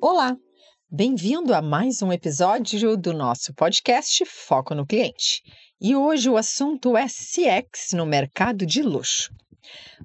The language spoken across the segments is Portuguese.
Olá, bem-vindo a mais um episódio do nosso podcast Foco no Cliente. E hoje o assunto é CX no mercado de luxo.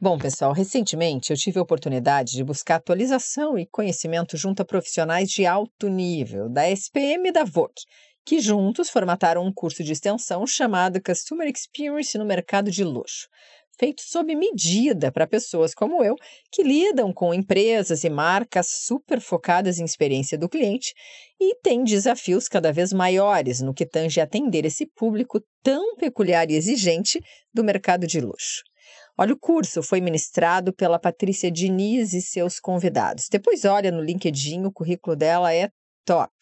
Bom, pessoal, recentemente eu tive a oportunidade de buscar atualização e conhecimento junto a profissionais de alto nível da SPM e da Vogue, que juntos formataram um curso de extensão chamado Customer Experience no mercado de luxo feito sob medida para pessoas como eu, que lidam com empresas e marcas super focadas em experiência do cliente e têm desafios cada vez maiores no que tange atender esse público tão peculiar e exigente do mercado de luxo. Olha, o curso foi ministrado pela Patrícia Diniz e seus convidados. Depois olha no LinkedIn, o currículo dela é top.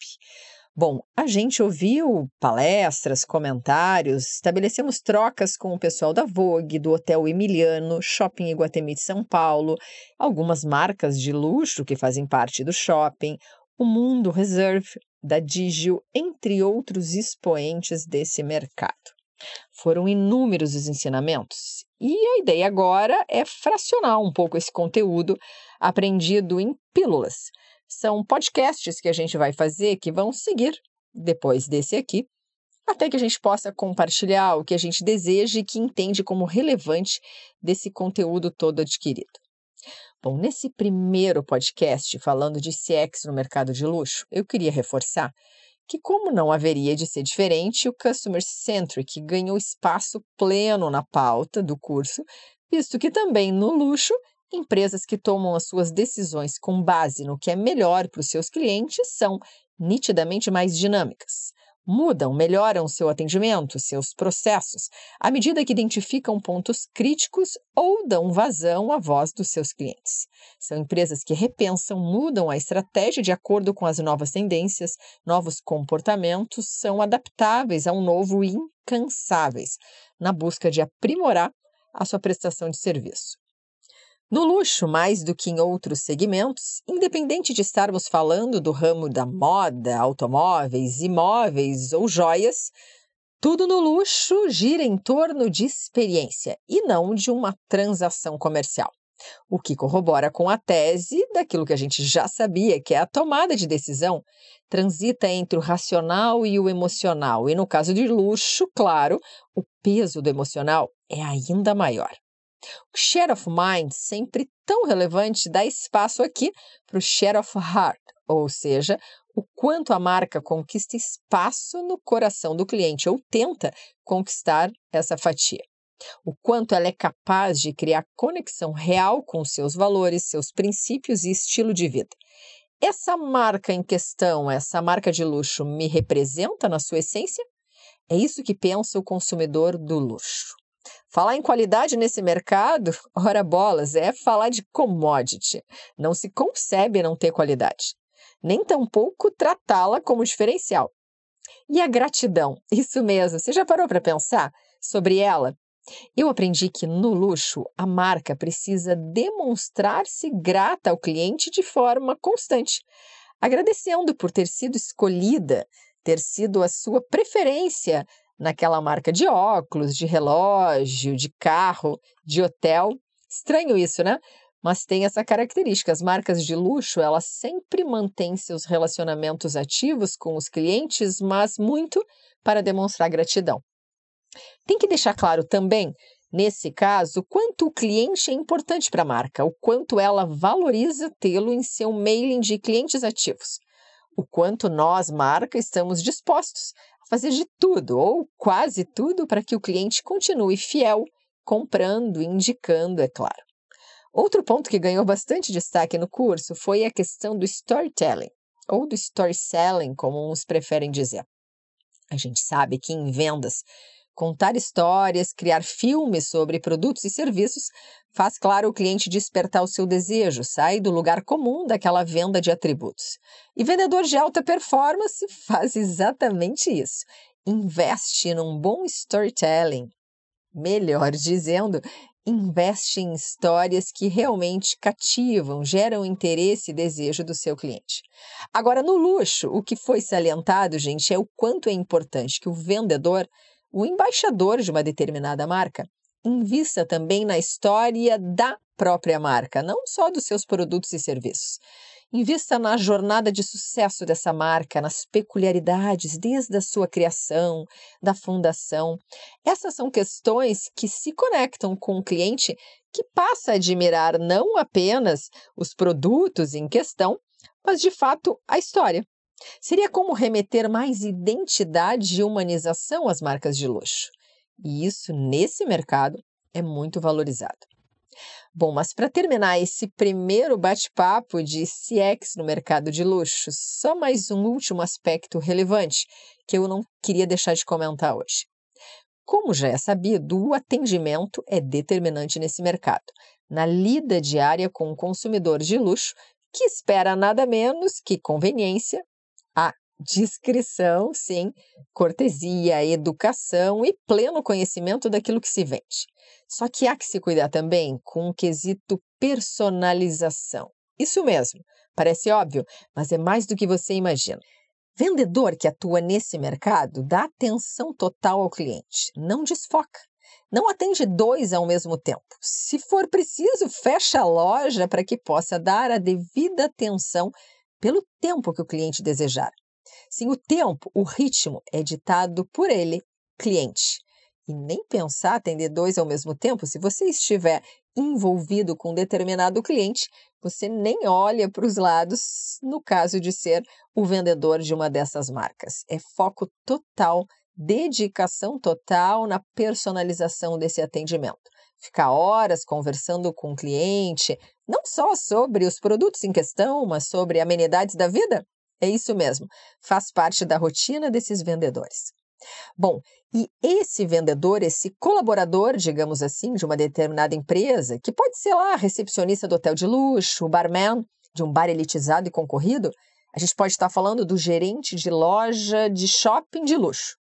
Bom, a gente ouviu palestras, comentários, estabelecemos trocas com o pessoal da Vogue, do Hotel Emiliano, Shopping Iguatemi de São Paulo, algumas marcas de luxo que fazem parte do shopping, o Mundo Reserve, da Digio, entre outros expoentes desse mercado. Foram inúmeros os ensinamentos e a ideia agora é fracionar um pouco esse conteúdo aprendido em pílulas são podcasts que a gente vai fazer que vão seguir depois desse aqui, até que a gente possa compartilhar o que a gente deseja e que entende como relevante desse conteúdo todo adquirido. Bom, nesse primeiro podcast falando de CX no mercado de luxo, eu queria reforçar que, como não haveria de ser diferente, o Customer Centric ganhou espaço pleno na pauta do curso, visto que também no luxo Empresas que tomam as suas decisões com base no que é melhor para os seus clientes são nitidamente mais dinâmicas. Mudam, melhoram seu atendimento, seus processos, à medida que identificam pontos críticos ou dão vazão à voz dos seus clientes. São empresas que repensam, mudam a estratégia de acordo com as novas tendências, novos comportamentos, são adaptáveis a um novo e incansáveis na busca de aprimorar a sua prestação de serviço. No luxo, mais do que em outros segmentos, independente de estarmos falando do ramo da moda, automóveis, imóveis ou joias, tudo no luxo gira em torno de experiência e não de uma transação comercial. O que corrobora com a tese daquilo que a gente já sabia, que é a tomada de decisão transita entre o racional e o emocional. E no caso de luxo, claro, o peso do emocional é ainda maior. O share of mind, sempre tão relevante, dá espaço aqui para o share of heart, ou seja, o quanto a marca conquista espaço no coração do cliente ou tenta conquistar essa fatia. O quanto ela é capaz de criar conexão real com seus valores, seus princípios e estilo de vida. Essa marca em questão, essa marca de luxo, me representa na sua essência? É isso que pensa o consumidor do luxo. Falar em qualidade nesse mercado, ora bolas, é falar de commodity. Não se concebe não ter qualidade, nem tampouco tratá-la como diferencial. E a gratidão, isso mesmo, você já parou para pensar sobre ela? Eu aprendi que no luxo a marca precisa demonstrar-se grata ao cliente de forma constante, agradecendo por ter sido escolhida, ter sido a sua preferência naquela marca de óculos, de relógio, de carro, de hotel. Estranho isso, né? Mas tem essa característica. As marcas de luxo, elas sempre mantêm seus relacionamentos ativos com os clientes, mas muito para demonstrar gratidão. Tem que deixar claro também, nesse caso, quanto o cliente é importante para a marca, o quanto ela valoriza tê-lo em seu mailing de clientes ativos o quanto nós, marca, estamos dispostos fazer de tudo ou quase tudo para que o cliente continue fiel, comprando indicando, é claro. Outro ponto que ganhou bastante destaque no curso foi a questão do storytelling, ou do story selling, como uns preferem dizer. A gente sabe que em vendas Contar histórias, criar filmes sobre produtos e serviços faz, claro, o cliente despertar o seu desejo, sai do lugar comum daquela venda de atributos. E vendedor de alta performance faz exatamente isso. Investe num bom storytelling. Melhor dizendo, investe em histórias que realmente cativam, geram interesse e desejo do seu cliente. Agora, no luxo, o que foi salientado, gente, é o quanto é importante que o vendedor, o embaixador de uma determinada marca, invista também na história da própria marca, não só dos seus produtos e serviços. Invista na jornada de sucesso dessa marca, nas peculiaridades desde a sua criação, da fundação. Essas são questões que se conectam com o cliente que passa a admirar não apenas os produtos em questão, mas de fato a história. Seria como remeter mais identidade e humanização às marcas de luxo. E isso, nesse mercado, é muito valorizado. Bom, mas para terminar esse primeiro bate-papo de CX no mercado de luxo, só mais um último aspecto relevante que eu não queria deixar de comentar hoje. Como já é sabido, o atendimento é determinante nesse mercado, na lida diária com o consumidor de luxo, que espera nada menos que conveniência, a discrição, sim, cortesia, educação e pleno conhecimento daquilo que se vende. Só que há que se cuidar também com o quesito personalização. Isso mesmo, parece óbvio, mas é mais do que você imagina. Vendedor que atua nesse mercado dá atenção total ao cliente, não desfoca. Não atende dois ao mesmo tempo. Se for preciso, fecha a loja para que possa dar a devida atenção pelo tempo que o cliente desejar. Sim, o tempo, o ritmo é ditado por ele, cliente. E nem pensar atender dois ao mesmo tempo, se você estiver envolvido com um determinado cliente, você nem olha para os lados no caso de ser o vendedor de uma dessas marcas. É foco total, dedicação total na personalização desse atendimento. Ficar horas conversando com o cliente, não só sobre os produtos em questão, mas sobre amenidades da vida? É isso mesmo, faz parte da rotina desses vendedores. Bom, e esse vendedor, esse colaborador, digamos assim, de uma determinada empresa, que pode ser lá recepcionista do hotel de luxo, barman de um bar elitizado e concorrido, a gente pode estar falando do gerente de loja de shopping de luxo,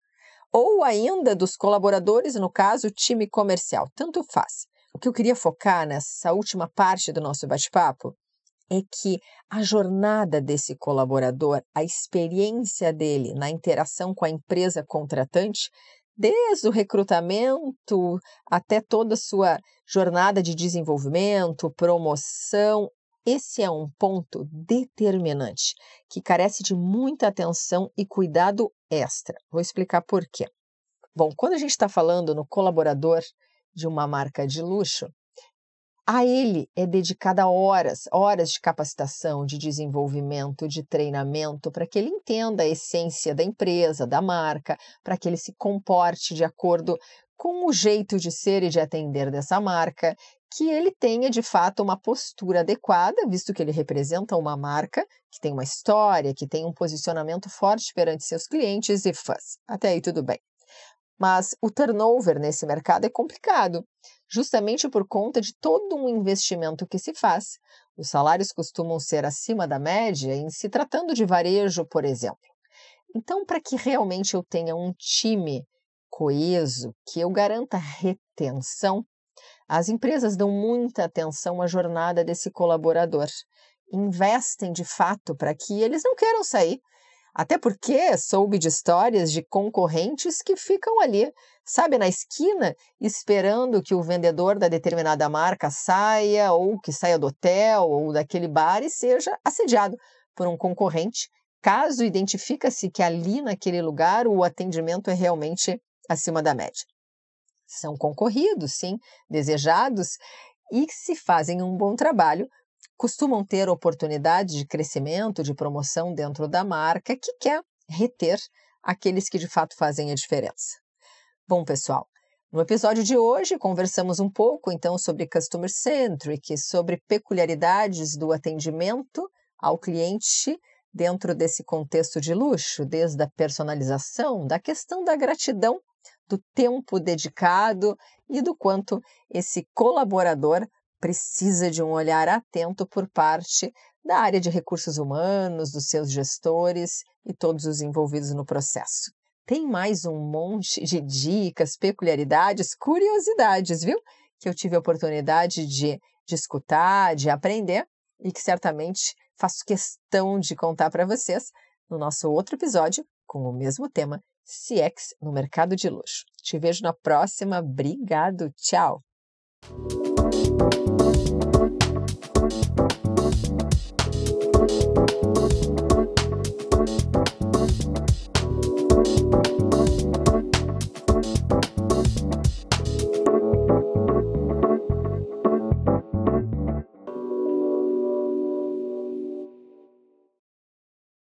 ou ainda dos colaboradores, no caso, time comercial, tanto faz. O que eu queria focar nessa última parte do nosso bate-papo é que a jornada desse colaborador, a experiência dele na interação com a empresa contratante, desde o recrutamento até toda a sua jornada de desenvolvimento, promoção. Esse é um ponto determinante que carece de muita atenção e cuidado extra. Vou explicar por quê. Bom, quando a gente está falando no colaborador de uma marca de luxo, a ele é dedicada horas, horas de capacitação, de desenvolvimento, de treinamento, para que ele entenda a essência da empresa, da marca, para que ele se comporte de acordo com o jeito de ser e de atender dessa marca, que ele tenha de fato uma postura adequada, visto que ele representa uma marca que tem uma história, que tem um posicionamento forte perante seus clientes e fãs. Até aí tudo bem. Mas o turnover nesse mercado é complicado, justamente por conta de todo um investimento que se faz. Os salários costumam ser acima da média em se tratando de varejo, por exemplo. Então, para que realmente eu tenha um time coeso, que eu garanta retenção, as empresas dão muita atenção à jornada desse colaborador. Investem de fato para que eles não queiram sair, até porque soube de histórias de concorrentes que ficam ali, sabe, na esquina, esperando que o vendedor da determinada marca saia, ou que saia do hotel ou daquele bar e seja assediado por um concorrente, caso identifica-se que ali naquele lugar o atendimento é realmente acima da média. São concorridos, sim, desejados e se fazem um bom trabalho costumam ter oportunidades de crescimento, de promoção dentro da marca que quer reter aqueles que de fato fazem a diferença. Bom, pessoal, no episódio de hoje conversamos um pouco então sobre customer centric, sobre peculiaridades do atendimento ao cliente dentro desse contexto de luxo, desde a personalização, da questão da gratidão, do tempo dedicado e do quanto esse colaborador precisa de um olhar atento por parte da área de recursos humanos, dos seus gestores e todos os envolvidos no processo. Tem mais um monte de dicas, peculiaridades, curiosidades, viu? que eu tive a oportunidade de, de escutar, de aprender e que certamente faço questão de contar para vocês no nosso outro episódio com o mesmo tema, CX no mercado de luxo. Te vejo na próxima. Obrigado. Tchau. Thank you.